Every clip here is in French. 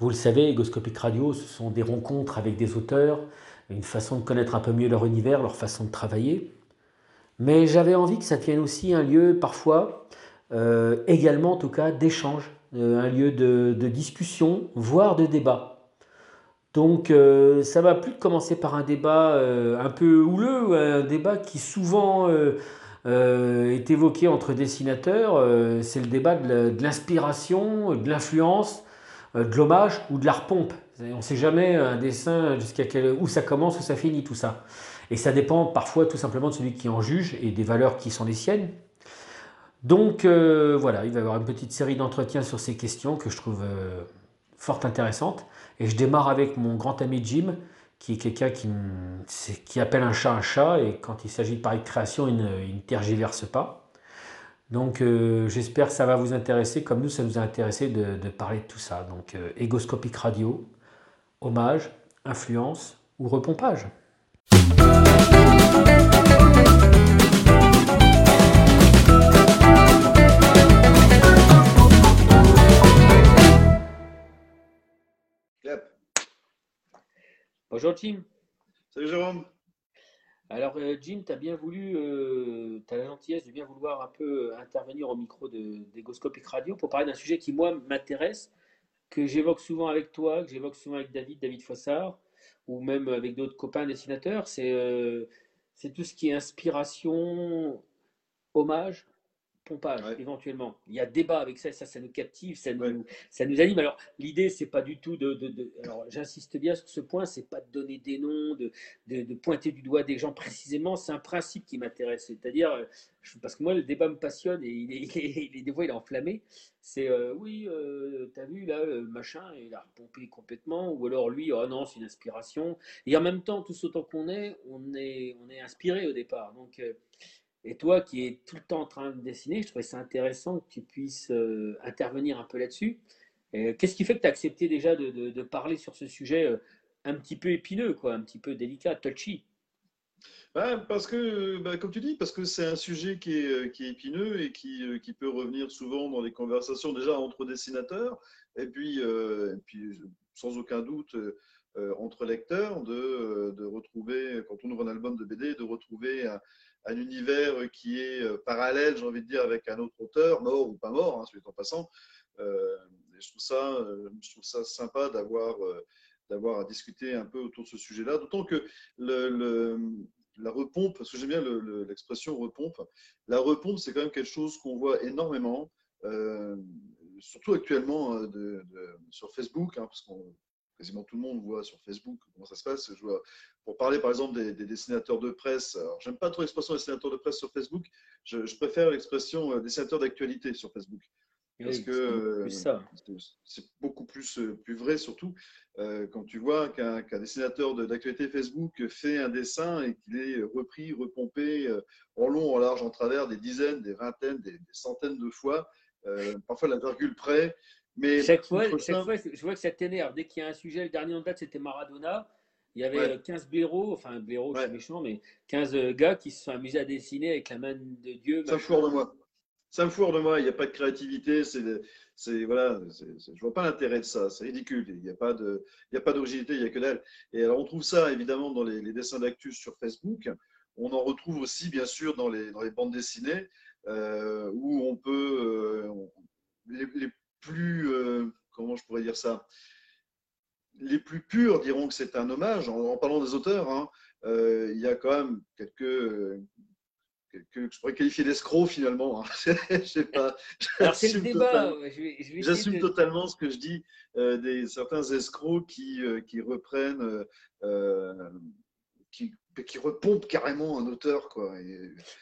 Vous le savez, Egoscopic Radio, ce sont des rencontres avec des auteurs, une façon de connaître un peu mieux leur univers, leur façon de travailler. Mais j'avais envie que ça devienne aussi un lieu, parfois, euh, également en tout cas, d'échange, euh, un lieu de, discussion, voire de débat. Donc euh, ça va plus de commencer par un débat un peu houleux, un débat qui souvent est évoqué entre dessinateurs, c'est le débat de l'inspiration, de l'influence, euh, de l'hommage ou de la repompe. On ne sait jamais un dessin jusqu'à quel, où ça commence, où ça finit, tout ça. Et ça dépend parfois tout simplement de celui qui en juge et des valeurs qui sont les siennes. Donc euh, voilà, il va y avoir une petite série d'entretiens sur ces questions que je trouve euh, fort intéressantes. Et je démarre avec mon grand ami Jim, qui est quelqu'un qui, qui, appelle un chat un chat, et quand il s'agit de parler de création, il ne tergiverse pas. Donc euh, j'espère que ça va vous intéresser, comme nous, ça nous a intéressé de, parler de tout ça. Donc euh, égoscopique radio, hommage, influence ou repompage. Bonjour Tim. Salut Jérôme. Alors, euh, Jim, tu as bien voulu, euh, tu as la gentillesse de bien vouloir un peu intervenir au micro d'Egoscopic Radio pour parler d'un sujet qui, moi, m'intéresse, que j'évoque souvent avec toi, que j'évoque souvent avec David, David Fossard, ou même avec d'autres copains dessinateurs. C'est euh, c'est tout ce qui est inspiration, hommage, pompage, éventuellement. Il y a débat avec ça, ça, ça nous captive, ça nous, ça nous anime. Alors, l'idée, c'est pas du tout de. de, alors, j'insiste bien sur ce point, c'est pas de donner des noms, de, de, pointer du doigt des gens précisément. C'est un principe qui m'intéresse. C'est-à-dire, euh, parce que moi, le débat me passionne et il est, des fois, il est enflammé. C'est euh, oui, euh, tu as vu là, le machin, il a repompé complètement. Ou alors, lui, oh non, c'est une inspiration. Et en même temps, tous autant qu'on est, on est, on est inspiré au départ. Donc, et toi qui es tout le temps en train de dessiner, je trouvais ça intéressant que tu puisses euh, intervenir un peu là-dessus. Qu'est-ce qui fait que tu as accepté déjà de, parler sur ce sujet euh, un petit peu épineux, quoi, un petit peu délicat, touchy? Bah, parce que, bah, comme tu dis, parce que c'est un sujet qui est, euh, qui est, épineux et qui, qui, peut revenir souvent dans les conversations déjà entre dessinateurs, et puis, et puis sans aucun doute entre lecteurs, de, de, retrouver, quand on ouvre un album de BD, de retrouver un univers qui est euh, parallèle, j'ai envie de dire, avec un autre auteur, mort ou pas mort, hein, celui en passant. Euh, je, trouve ça, euh, je trouve ça sympa d'avoir d'avoir à discuter un peu autour de ce sujet-là, d'autant que la repompe, parce que j'aime bien l'expression repompe, la repompe, c'est quand même quelque chose qu'on voit énormément, surtout actuellement sur Facebook, hein, parce qu'on quasiment tout le monde voit sur Facebook comment ça se passe. Je vois, pour parler par exemple des, dessinateurs de presse, alors j'aime pas trop l'expression dessinateurs de presse sur Facebook, je, préfère l'expression euh, dessinateur d'actualité sur Facebook. Parce que c'est beaucoup plus, euh, plus vrai, surtout euh, quand tu vois qu'un dessinateur d'actualité Facebook fait un dessin et qu'il est repris, repompé en long, en large, en travers des dizaines, des vingtaines, des, centaines de fois, parfois la virgule près. Mais chaque fois, chaque fois, je vois que ça t'énerve. Dès qu'il y a un sujet, le dernier en date, c'était Maradona. Il y avait 15 blaireaux, enfin blaireaux, c'est méchant, mais 15 euh, gars qui se sont amusés à dessiner avec la main de Dieu. Ça me fourre de moi. Ça me fourre de moi. Il n'y a pas de créativité. C'est, c'est voilà. je vois pas l'intérêt de ça. C'est ridicule. Il n'y a pas de, il y a pas d'originalité. Il n'y a que dalle. Et alors on trouve ça évidemment dans les, dessins d'actus sur Facebook. On en retrouve aussi bien sûr dans les, dans les bandes dessinées euh, où on peut euh, les, les, plus, euh, comment je pourrais dire ça, les plus purs diront que c'est un hommage. En, parlant des auteurs, hein, euh, il y a quand même quelques, quelques je pourrais qualifier d'escrocs finalement. Hein. pas. J'assume totalement ce que je dis euh, des certains escrocs qui, qui reprennent, qui qui repompe carrément un auteur. Quoi.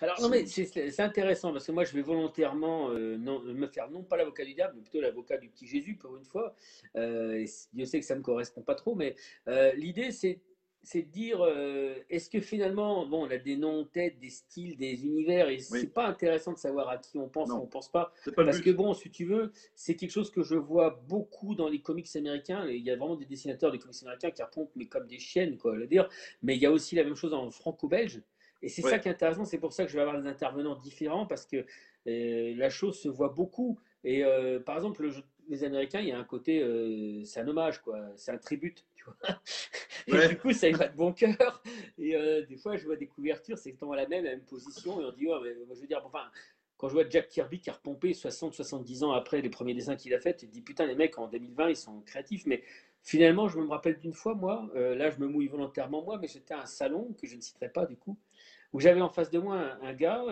Alors, non, mais c'est intéressant parce que moi, je vais volontairement euh, non, me faire non pas l'avocat du diable, mais plutôt l'avocat du petit Jésus pour une fois. Euh, Dieu sait que ça ne me correspond pas trop, mais euh, l'idée, c'est c'est de dire euh, est-ce que finalement, bon, on a des noms tête, des styles, des univers, et c'est pas intéressant de savoir à qui on pense ou on pense pas. parce que bon, si tu veux, c'est quelque chose que je vois beaucoup dans les comics américains. Il y a vraiment des dessinateurs des comics américains qui repompent, mais comme des chiennes, quoi, à dire. Mais il y a aussi la même chose en franco-belge. Et c'est ça qui est intéressant, c'est pour ça que je vais avoir des intervenants différents, parce que euh, la chose se voit beaucoup. Et euh, par exemple, les Américains, il y a un côté, c'est un hommage, quoi. C'est un tribut, Et du coup, ça y va de bon cœur. Et euh, des fois, je vois des couvertures, c'est dans la même, la même position. Et on dit, oh, mais, je veux dire, enfin, quand je vois Jack Kirby qui a repompé 60-70 ans après les premiers dessins qu'il a fait, tu te dis, putain, les mecs, en 2020, ils sont créatifs. Mais finalement, je me rappelle d'une fois, moi, euh, là, je me mouille volontairement, moi, mais j'étais à un salon que je ne citerai pas, du coup, où j'avais en face de moi un, gars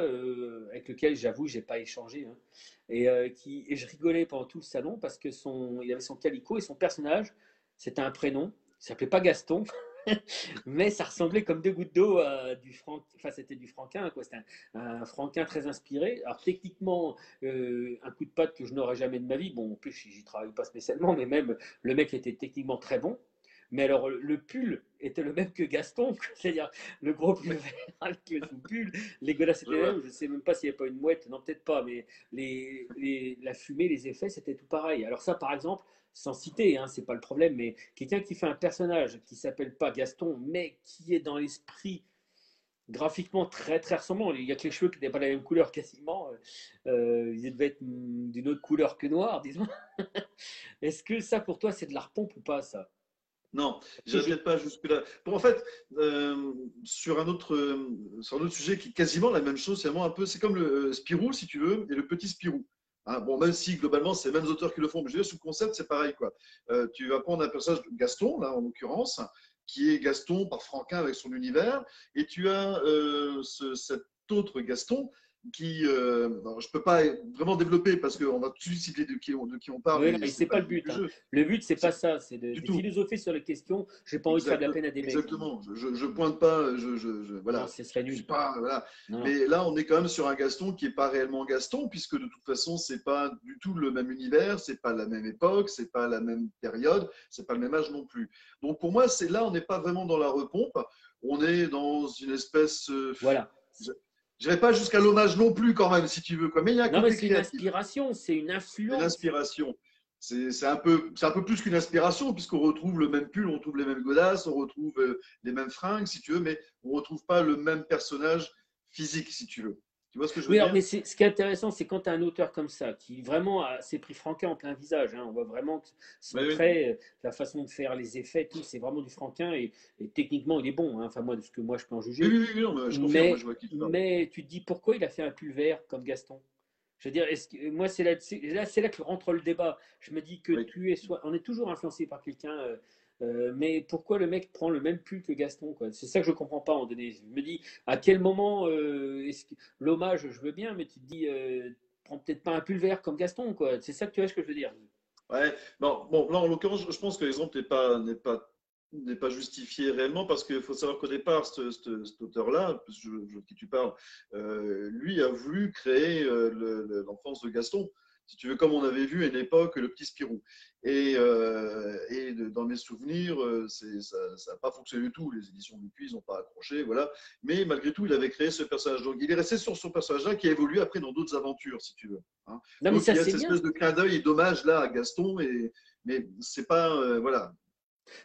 avec lequel, j'avoue, j'ai pas échangé. Hein, et, euh, qui, et je rigolais pendant tout le salon parce que son, il avait son calico et son personnage, c'était un prénom. Il s'appelait pas Gaston, mais ça ressemblait comme deux gouttes d'eau à du franc. Enfin, c'était du franquin, quoi. C'était un, franquin très inspiré. Alors techniquement, euh, un coup de patte que je n'aurais jamais de ma vie. Bon, en plus, j'y travaille pas spécialement, mais même le mec était techniquement très bon. Mais alors, le pull était le même que Gaston, c'est-à-dire le gros pull vert avec le pull Les godasses étaient les Je ne sais même pas s'il n'y avait pas une mouette, non, peut-être pas, mais les, la fumée, les effets, c'était tout pareil. Alors, ça, par exemple, sans citer, hein, c'est pas le problème, mais quelqu'un qui fait un personnage qui s'appelle pas Gaston, mais qui est dans l'esprit graphiquement très très ressemblant. Il y a que les cheveux qui n'étaient pas la même couleur quasiment. Euh, ils devaient être d'une autre couleur que noir, disons. Est-ce que ça pour toi c'est de la repompe ou pas ça? Non, je ne pas jusque-là. Pour en fait, euh, sur, un autre, euh, sur un autre sujet qui est quasiment la même chose, c'est un peu, c'est comme le euh, Spirou, si tu veux, et le petit Spirou. Hein, bon, même si globalement, c'est les mêmes auteurs qui le font, mais je veux dire, sous le concept, c'est pareil. Quoi. tu vas prendre un personnage, Gaston, là, en l'occurrence, qui est Gaston par Franquin avec son univers, et tu as cet autre Gaston qui, euh, je peux pas vraiment développer parce qu'on va tout de suite de qui on, de qui on parle. Oui, mais c'est pas, pas, le but. Hein. Le but, c'est pas ça, c'est de, de philosopher sur les questions. J'ai pas envie de faire de la peine à des mecs. Exactement. Je, je, pointe pas, je, je, voilà. Non, serait nul. Pas, voilà. Mais là, on est quand même sur un Gaston qui est pas réellement Gaston puisque de toute façon, c'est pas du tout le même univers, c'est pas la même époque, c'est pas la même période, c'est pas le même âge non plus. Donc pour moi, c'est là, on n'est pas vraiment dans la repompe. On est dans une espèce. Euh, voilà je vais pas jusqu'à l'hommage non plus quand même, si tu veux. Quoi. Mais il y a non, mais c'est une inspiration, c'est une influence. Une inspiration. C'est un, peu, un peu plus qu'une inspiration, puisqu'on retrouve le même pull, on retrouve les mêmes godasses, on retrouve euh, les mêmes fringues, si tu veux, mais on ne retrouve pas le même personnage physique, si tu veux. Tu vois ce que je veux oui, dire mais ce qui est intéressant, c'est quand tu as un auteur comme ça, qui vraiment s'est pris Franquin en plein visage. Hein, on voit vraiment que son trait, la façon de faire les effets, tout, c'est vraiment du Franquin. Et, techniquement, il est bon. Hein, enfin, moi, de ce que moi, je peux en juger. Oui, oui, oui, non, je mais, moi, je vois qui tu mais tu te dis pourquoi il a fait un pull vert comme Gaston? Je veux dire, est-ce que, moi, c'est là, là, là, que rentre le débat. Je me dis que tu es soit, on est toujours influencé par quelqu'un. Euh, euh, mais pourquoi le mec prend le même pull que Gaston C'est ça que je comprends pas en donné. Je me dis à quel moment euh, l'hommage, je veux bien, mais tu te dis euh, prends peut-être pas un pull vert comme Gaston. C'est ça que tu vois ce que je veux dire. Ouais. bon, là en l'occurrence, je pense que l'exemple n'est pas pas pas justifié réellement parce qu'il faut savoir qu'au départ, cet, auteur-là, qui tu parles, lui a voulu créer l'enfance de Gaston si tu veux, comme on avait vu à une époque le petit Spirou. Et, euh, et dans mes souvenirs, euh, ça n'a pas fonctionné du tout. Les éditions du Puy n'ont pas accroché, voilà. Mais malgré tout, il avait créé ce personnage. Donc, il est resté sur son personnage-là qui a évolué après dans d'autres aventures, si tu veux. Hein. Non, Donc, il y a cette espèce de clin d'œil et dommage là à Gaston, et, mais c'est pas, euh, voilà.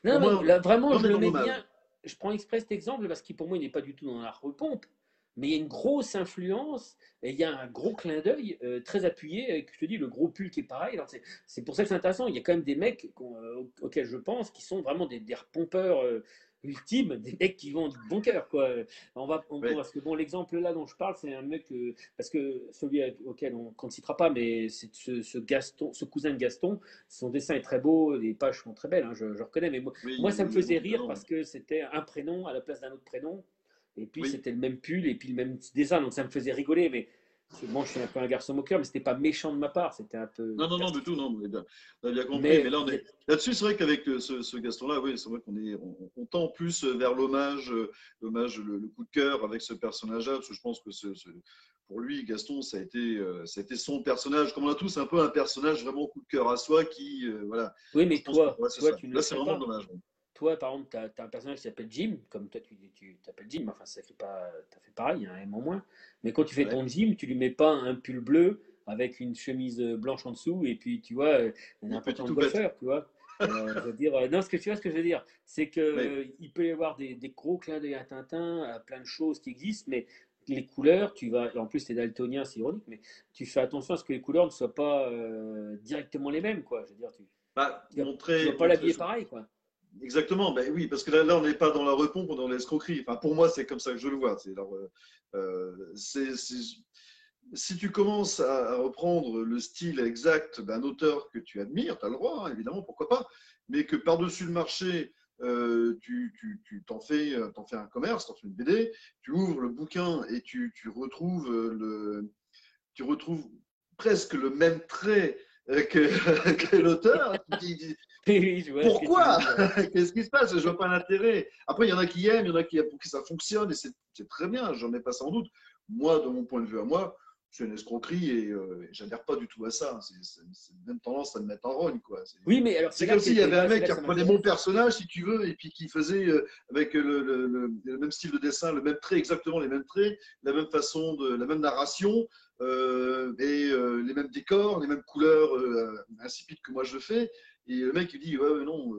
Non, là, vraiment, je le mets bien. Je prends exprès cet exemple parce qu'il pour moi, il n'est pas du tout dans la repompe mais il y a une grosse influence et il y a un gros clin d'œil euh, très appuyé avec, je te dis, le gros pull qui est pareil. C'est pour ça que c'est intéressant. Il y a quand même des mecs euh, auxquels je pense qui sont vraiment des, des repompeurs euh, ultimes, des mecs qui vont du bon cœur. Quoi. On va, parce que bon, l'exemple là dont je parle, c'est un mec, parce que celui auquel on ne citera pas, mais c'est ce, Gaston, ce cousin de Gaston, son dessin est très beau, les pages sont très belles, hein, je, reconnais, mais moi, moi ça me faisait rire parce que c'était un prénom à la place d'un autre prénom. Et puis c'était le même pull et puis le même dessin, donc ça me faisait rigoler. Mais moi, je suis un peu un garçon moqueur, mais c'était pas méchant de ma part. C'était un peu. Non, non, non, du tout, non. On a bien compris. Mais, là, on est là-dessus. C'est vrai qu'avec euh, ce, Gaston-là, oui, c'est vrai qu'on est, on, tend plus vers l'hommage, euh, l'hommage, le, coup de cœur avec ce personnage-là, parce que je pense que ce, pour lui, Gaston, ça a été, euh, ça a été son personnage. Comme on a tous un peu un personnage vraiment coup de cœur à soi, qui, voilà. Oui, mais toi, toi, tu là, c'est vraiment dommage toi, par exemple, tu as, un personnage qui s'appelle Jim, comme toi, tu t'appelles Jim, enfin, ça fait pas, tu as fait pareil, un M en moins. Mais quand tu fais ton Jim, tu lui mets pas un pull bleu avec une chemise blanche en dessous, et puis, tu vois, n'importe de coiffeur, tu vois. Euh, je veux dire, euh, non, ce que tu vois, ce que je veux dire, c'est que il peut y avoir des, gros clins d'œil à Tintin, à plein de choses qui existent, mais les couleurs, tu vas, en plus, tu es daltonien, c'est ironique, mais tu fais attention à ce que les couleurs ne soient pas euh, directement les mêmes, quoi. Je veux dire, tu bah, montrer, vas pas l'habiller pareil, quoi. Exactement, ben oui, parce que là, là on n'est pas dans la repompe, on est dans l'escroquerie. Enfin, pour moi, c'est comme ça que je le vois. C'est, euh, si tu commences à, reprendre le style exact d'un auteur que tu admires, tu as le droit, hein, évidemment, pourquoi pas, mais que par-dessus le marché, euh, tu, t'en fais, en fais un commerce, t'en fais une BD, tu ouvres le bouquin et tu, retrouves, le, tu retrouves presque le même trait que, l'auteur. Pourquoi Qu'est-ce qui se passe? Je vois pas l'intérêt. Après, il y en a qui aiment, il y en a qui, pour qui ça fonctionne et c'est très bien, j'en ai pas sans doute. Moi, de mon point de vue à moi, c'est une escroquerie et euh, j'adhère pas du tout à ça. C'est même tendance à me mettre en rogne. Quoi. Oui, mais alors c'est comme s'il y avait un mec qui reprenait mon personnage, si tu veux, et puis qui faisait euh, avec le, le, même style de dessin, le même trait, exactement les mêmes traits, la même façon de, la même narration, euh, et euh, les mêmes décors, les mêmes couleurs insipides que moi je fais. Et le mec il dit ouais, non,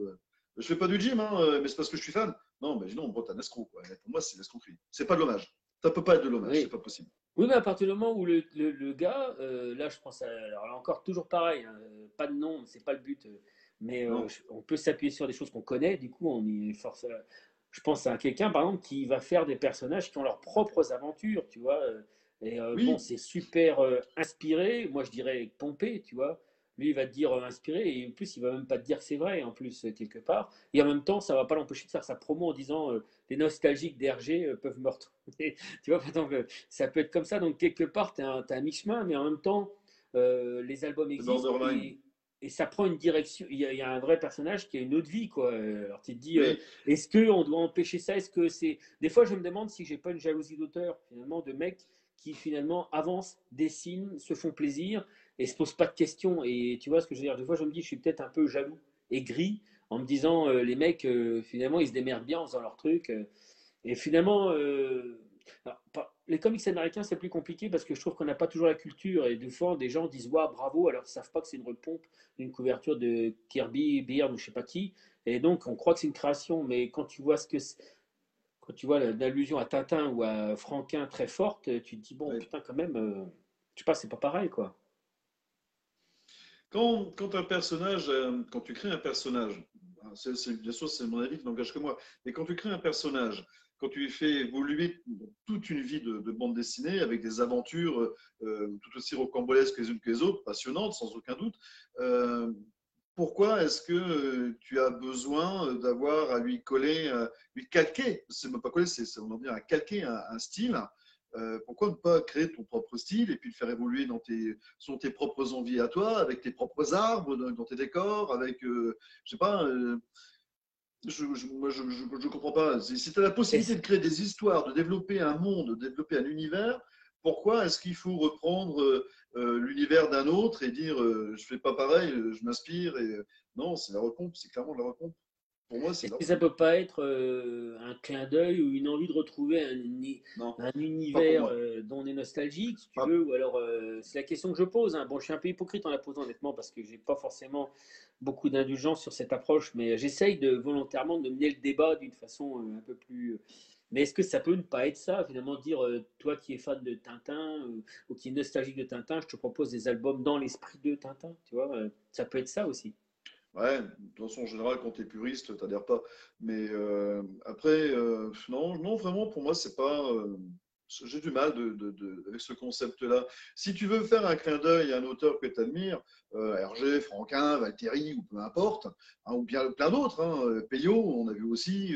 je fais pas du gym, hein, mais c'est parce que je suis fan. Non, mais non, bon, t'es un escroc. Quoi. Pour moi, c'est l'escroquerie. C'est pas de l'hommage. Ça peut pas être de l'hommage, c'est pas possible. Oui, mais à partir du moment où le, le, gars, euh, là je pense à, alors là encore toujours pareil, hein, pas de nom, c'est pas le but, euh, mais euh, on peut s'appuyer sur des choses qu'on connaît, du coup on y force. je pense à quelqu'un par exemple qui va faire des personnages qui ont leurs propres aventures, tu vois, et bon c'est super inspiré, moi je dirais pompé, tu vois. Lui, il va te dire inspiré, et en plus, il va même pas te dire c'est vrai, en plus, quelque part. Et en même temps, ça va pas l'empêcher de faire sa promo en disant les nostalgiques d'RG peuvent me retrouver. tu vois, donc, ça peut être comme ça. Donc, quelque part, tu as un, un mi-chemin, mais en même temps, les albums existent. Et, ça prend une direction. Il y, a, un vrai personnage qui a une autre vie, quoi. Alors, tu te dis, est-ce qu'on doit empêcher ça? Est-ce que c'est. Des fois, je me demande si j'ai pas une jalousie d'auteur, finalement, de mecs qui, finalement, avancent, dessinent, se font plaisir et se posent pas de questions. Et tu vois ce que je veux dire? Des fois, je me dis, je suis peut-être un peu jaloux et gris en me disant, euh, les mecs, euh, finalement, ils se démerdent bien en faisant leur truc. Euh. et finalement, les comics américains, c'est plus compliqué parce que je trouve qu'on n'a pas toujours la culture. Et des fois, des gens disent, waouh, bravo, alors ils savent pas que c'est une repompe d'une couverture de Kirby, Beard ou je sais pas qui. Et donc, on croit que c'est une création. Mais quand tu vois ce que quand tu vois l'allusion à Tintin ou à Franquin très forte, tu te dis, bon, putain, quand même, je sais pas, c'est pas pareil, quoi. Quand, quand, un personnage, euh, quand tu crées un personnage, hein, bien sûr c'est mon avis qui n'engage que moi, mais quand tu crées un personnage, quand tu fais évoluer toute une vie de, bande dessinée avec des aventures euh, tout aussi rocambolesques les unes que les autres, passionnantes sans aucun doute, euh, pourquoi est-ce que tu as besoin d'avoir à lui coller, lui calquer, c'est même pas coller, c'est on dire à calquer un style euh, pourquoi ne pas créer ton propre style et puis le faire évoluer dans tes, tes propres envies à toi, avec tes propres arbres, dans, tes décors, avec, euh, je sais pas, euh, je, ne comprends pas. Si tu as la possibilité de créer des histoires, de développer un monde, de développer un univers, pourquoi est-ce qu'il faut reprendre l'univers d'un autre et dire je fais pas pareil, je m'inspire et non, c'est la repompe, c'est clairement la repompe. Pour moi, c'est. ça peut pas être euh, un clin d'œil ou une envie de retrouver un, un univers euh, dont on est nostalgique, si tu veux, ou alors euh, c'est la question que je pose. Hein. Bon, je suis un peu hypocrite en la posant honnêtement parce que j'ai pas forcément beaucoup d'indulgence sur cette approche, mais j'essaye de volontairement de mener le débat d'une façon un peu plus. Mais est-ce que ça peut ne pas être ça, finalement, dire toi qui es fan de Tintin ou qui est nostalgique de Tintin, je te propose des albums dans l'esprit de Tintin, tu vois, ça peut être ça aussi. Ouais, de façon générale, quand tu es puriste, tu n'adhères pas. Mais euh, après, euh, non, non, vraiment, pour moi, c'est pas. Euh, j'ai du mal de, avec ce concept-là. Si tu veux faire un clin d'œil à un auteur que tu admires, Hergé, Franquin, Valtteri, ou peu importe, hein, ou bien plein d'autres, hein, on a vu aussi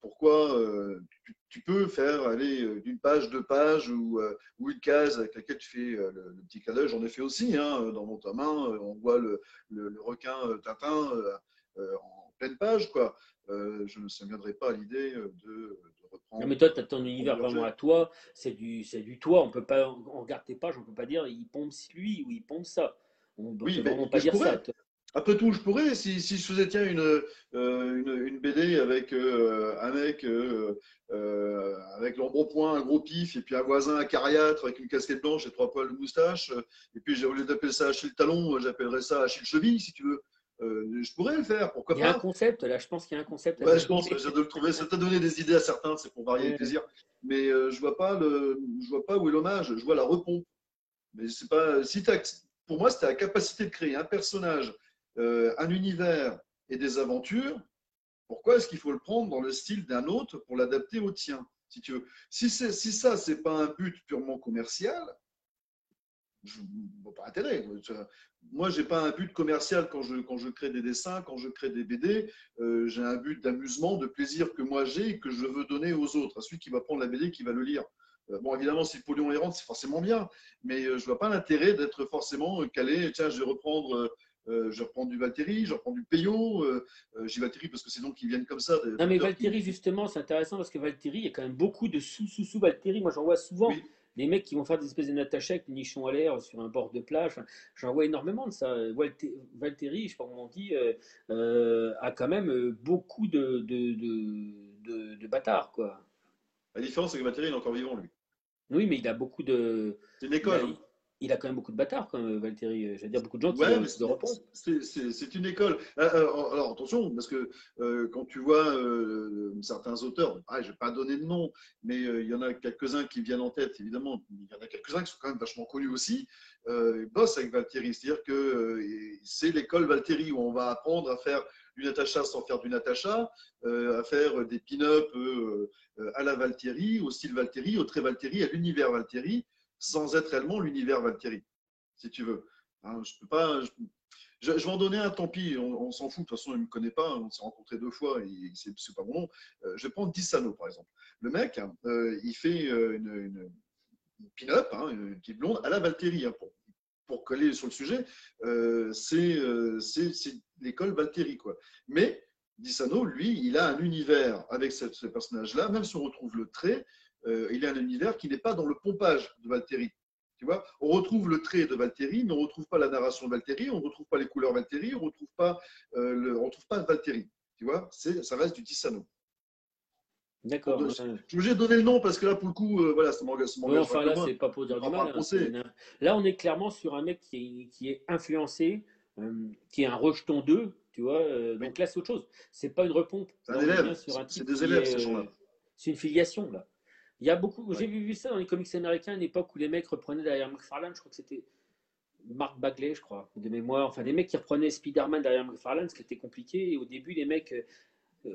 pourquoi tu, peux faire aller euh, d'une page, deux pages ou, euh, ou, une case avec laquelle tu fais le, petit clin J'en ai fait aussi hein, dans mon tome 1. On voit le, le, requin Tintin en pleine page. Quoi. je ne me pas à l'idée de, reprendre. Non, mais toi, tu as ton univers vraiment à toi. C'est du, du toi. On peut pas, on regarde tes pages, on ne peut pas dire il pompe lui ou il pompe ça. On ne oui, peut vraiment pas dire ça. Après tout, je pourrais, si, si je faisais tiens une, euh, une, une, BD avec euh, un mec euh, avec l'embonpoint, un gros pif, et puis un voisin acariâtre avec une casquette blanche et trois poils de moustache, et puis au lieu d'appeler ça Achille Talon, j'appellerais ça Achille Cheville, si tu veux. je pourrais le faire, pourquoi pas Il y a un concept, là, je pense qu'il y a un concept. Ouais, je pense, ça doit trouver, ça t'a donné des idées à certains, c'est pour varier le plaisir. mais je vois pas le, je vois pas où est l'hommage. Je vois la repompe. Mais c'est pas. Si pour moi, c'était la capacité de créer un personnage, un univers et des aventures. Pourquoi est-ce qu'il faut le prendre dans le style d'un autre pour l'adapter au tien si tu veux? Si, ça, ce n'est pas un but purement commercial, je vois pas intérêt. Moi, je n'ai pas un but commercial quand je, quand je crée des dessins, quand je crée des BD. Euh, j'ai un but d'amusement, de plaisir que moi j'ai et que je veux donner aux autres, à celui qui va prendre la BD, qui va le lire. Euh, bon, évidemment, si Polion errant, c'est forcément bien, mais euh, je ne vois pas l'intérêt d'être forcément calé. Tiens, je vais reprendre euh, je reprends du Valtteri, je reprends du Peyo. Euh, euh, j'ai Valtteri parce que c'est donc qu'ils viennent comme ça. non, mais Valtteri, justement, c'est intéressant parce que Valtteri, il y a quand même beaucoup de sous-sous-sous Valtteri. Moi, j'en vois souvent. des mecs qui vont faire des espèces de natachas avec nichon à l'air sur un bord de plage. J'en vois énormément de ça. Valtteri, je sais pas comment on dit, a quand même beaucoup de, de, de, de, bâtards. Quoi. La différence, c'est que Valtteri, il est encore vivant, lui. Oui, mais il a beaucoup de. C'est une école. Hein il a quand même beaucoup de bâtards, même, Valtteri. J'allais dire beaucoup de gens qui ouais, de répondre. C'est une école. Euh, euh, alors attention, parce que euh, quand tu vois certains auteurs, je ne vais pas donner de nom, mais il y en a quelques-uns qui viennent en tête, évidemment. Il y en a quelques-uns qui sont quand même vachement connus aussi. ils bossent avec Valtteri. C'est-à-dire que c'est l'école Valtteri où on va apprendre à faire du Natacha sans faire du Natacha, à faire des pin-up à la Valtteri, au style Valtteri, au trait Valtteri, à l'univers Valtteri sans être réellement l'univers Valtteri, si tu veux. Hein, je peux pas. Je, vais en donner un, tant pis, on, s'en fout, de toute façon, il ne me connaît pas, on s'est rencontrés deux fois, et c'est pas mon nom. Euh, je vais prendre Dissano, par exemple. Le mec, hein, euh, il fait euh, une, pin-up, hein, une petite blonde, à la Valtteri, pour, pour, coller sur le sujet. c'est l'école Valtteri, quoi. Mais Dissano, lui, il a un univers avec ce personnage-là, même si on retrouve le trait, euh, il y a un univers qui n'est pas dans le pompage de Valtteri. Tu vois on retrouve le trait de Valtteri, mais on ne retrouve pas la narration de Valtteri, on ne retrouve pas les couleurs Valtteri, on ne retrouve pas, euh, le, on retrouve pas Valtteri. Tu vois Ça reste du Tissano. D'accord. Je suis obligé de donner le nom parce que là, pour le coup, euh, voilà, ça m'engage. enfin, là, c'est pas pour dire du mal. Hein, là, on est clairement sur un mec qui est, qui est influencé, qui est un rejeton 2, tu vois. Donc là, c'est autre chose. C'est pas une repompe. C'est un élève. C'est des élèves, ces gens-là. C'est une filiation, là. Il y a beaucoup, j'ai vu ça dans les comics américains à une époque où les mecs reprenaient derrière McFarlane, je crois que c'était Mark Bagley, je crois, de mémoire, enfin des mecs qui reprenaient Spider-Man derrière McFarlane, ce qui était compliqué. Et au début, les mecs euh,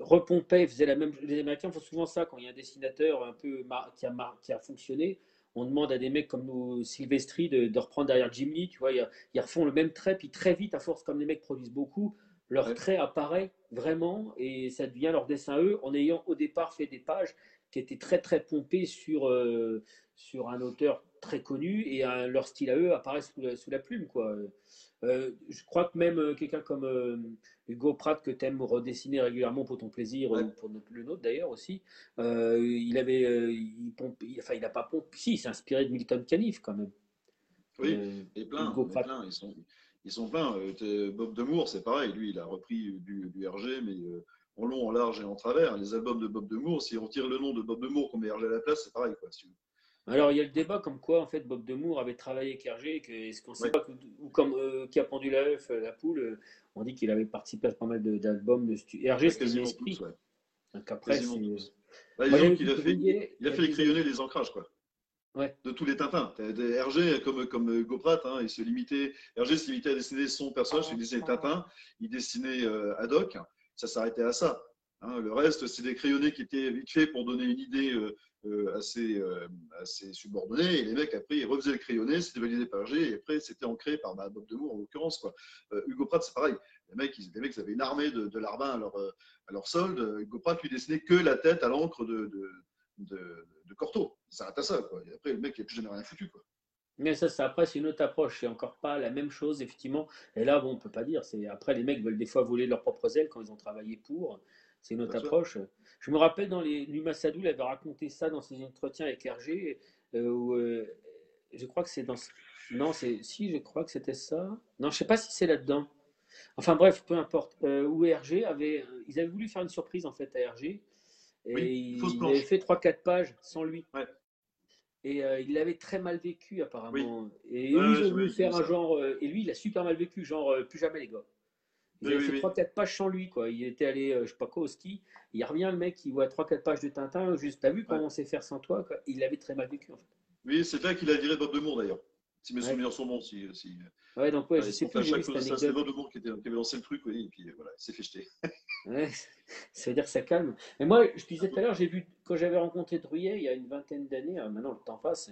repompaient, faisaient la même. Les Américains font souvent ça quand il y a un dessinateur un peu qui a, qui a fonctionné. On demande à des mecs comme nous, Sylvestri, de, reprendre derrière Jim Lee, tu vois, ils, ils, refont le même trait, puis très vite, à force, comme les mecs produisent beaucoup, leur trait apparaît vraiment et ça devient leur dessin eux, en ayant au départ fait des pages qui était très très pompé sur, euh, sur un auteur très connu et leur style à eux apparaît sous la, sous la plume. Quoi. Euh, je crois que même euh, quelqu'un comme Hugo Pratt, que tu aimes redessiner régulièrement pour ton plaisir, ou pour le nôtre d'ailleurs aussi, il avait. il pompe, enfin, il n'a pas pompé. Si, il s'est inspiré de Milton Caniff quand même. Oui, et plein, plein. Ils sont, ils sont pleins. Bob Demour, c'est pareil. Lui, il a repris du, du RG, mais en long, en large et en travers. Les albums de Bob Demour, si on retire le nom de Bob Demour qu'on met Hergé à la place, c'est pareil. Quoi, Alors, il y a le débat comme quoi, en fait, Bob Demour avait travaillé avec Hergé, est-ce qu'on sait pas, ou comme euh, qui a pendu l'œuf, euh, la poule, euh, on dit qu'il avait participé à pas mal d'albums de, studio. Hergé, c'était l'esprit. Ouais. Donc après, bah, il, a fait, il a fait crayonner les ancrages, quoi. Ouais. de tous les Tintins. Hergé, comme, comme Goprat, hein, il se limitait, Hergé se limitait à dessiner son personnage, il dessinait Tintin, il dessinait euh, ad hoc ça s'arrêtait à ça. Hein. le reste, c'est des crayonnés qui étaient vite faits pour donner une idée euh, euh, assez, euh, assez subordonnée. Et les mecs, après, ils refaisaient le crayonné, c'était validé par G, et après, c'était ancré par Bob Demour, en l'occurrence. Quoi. Hugo Pratt, c'est pareil. Les mecs, ils, les mecs, avaient une armée de, de larbins à leur, à leur solde. Hugo Pratt lui dessinait que la tête à l'encre de, de, de, de Corto. Ça s'arrête à ça. Et après, le mec, il n'a plus jamais rien foutu. Mais ça, ça après, c'est une autre approche. C'est encore pas la même chose, effectivement. Et là, bon, on peut pas dire. C'est après, les mecs veulent des fois voler leurs propres ailes quand ils ont travaillé pour. C'est une autre approche. Je me rappelle dans les Numa Sadou, il avait raconté ça dans ses entretiens avec Hergé. Euh, où, euh, je crois que c'est dans. Non, c'est si, je crois que c'était ça. Non, je sais pas si c'est là-dedans. Enfin bref, peu importe. Euh, où Hergé avait, ils avaient voulu faire une surprise en fait à Hergé. Et il, il avait fait 3-4 pages sans lui. Ouais. Et euh, il l'avait très mal vécu apparemment. Et eux, ils ont voulu faire un genre. Euh, et lui, il a super mal vécu, genre euh, plus jamais les gars. Ils avaient fait 3-4 pages sans lui, quoi. Il était allé, je sais pas quoi, au ski. Il revient, le mec, il voit 3-4 pages de Tintin. Juste, t'as vu comment on sait faire sans toi, quoi. Il l'avait très mal vécu, en fait. Oui, c'est là qu'il a viré Bob Moore, d'ailleurs. Si mes souvenirs sont bons. Si, si... Ouais, donc, ouais, je sais plus. C'est Bob de Moore qui, qui, avait lancé le truc, oui, et puis voilà, il s'est fait jeter. ouais, ça veut dire que ça calme. Mais moi, je disais tout à l'heure, j'ai vu, quand j'avais rencontré Druyet il y a une vingtaine d'années, hein, maintenant le temps passe,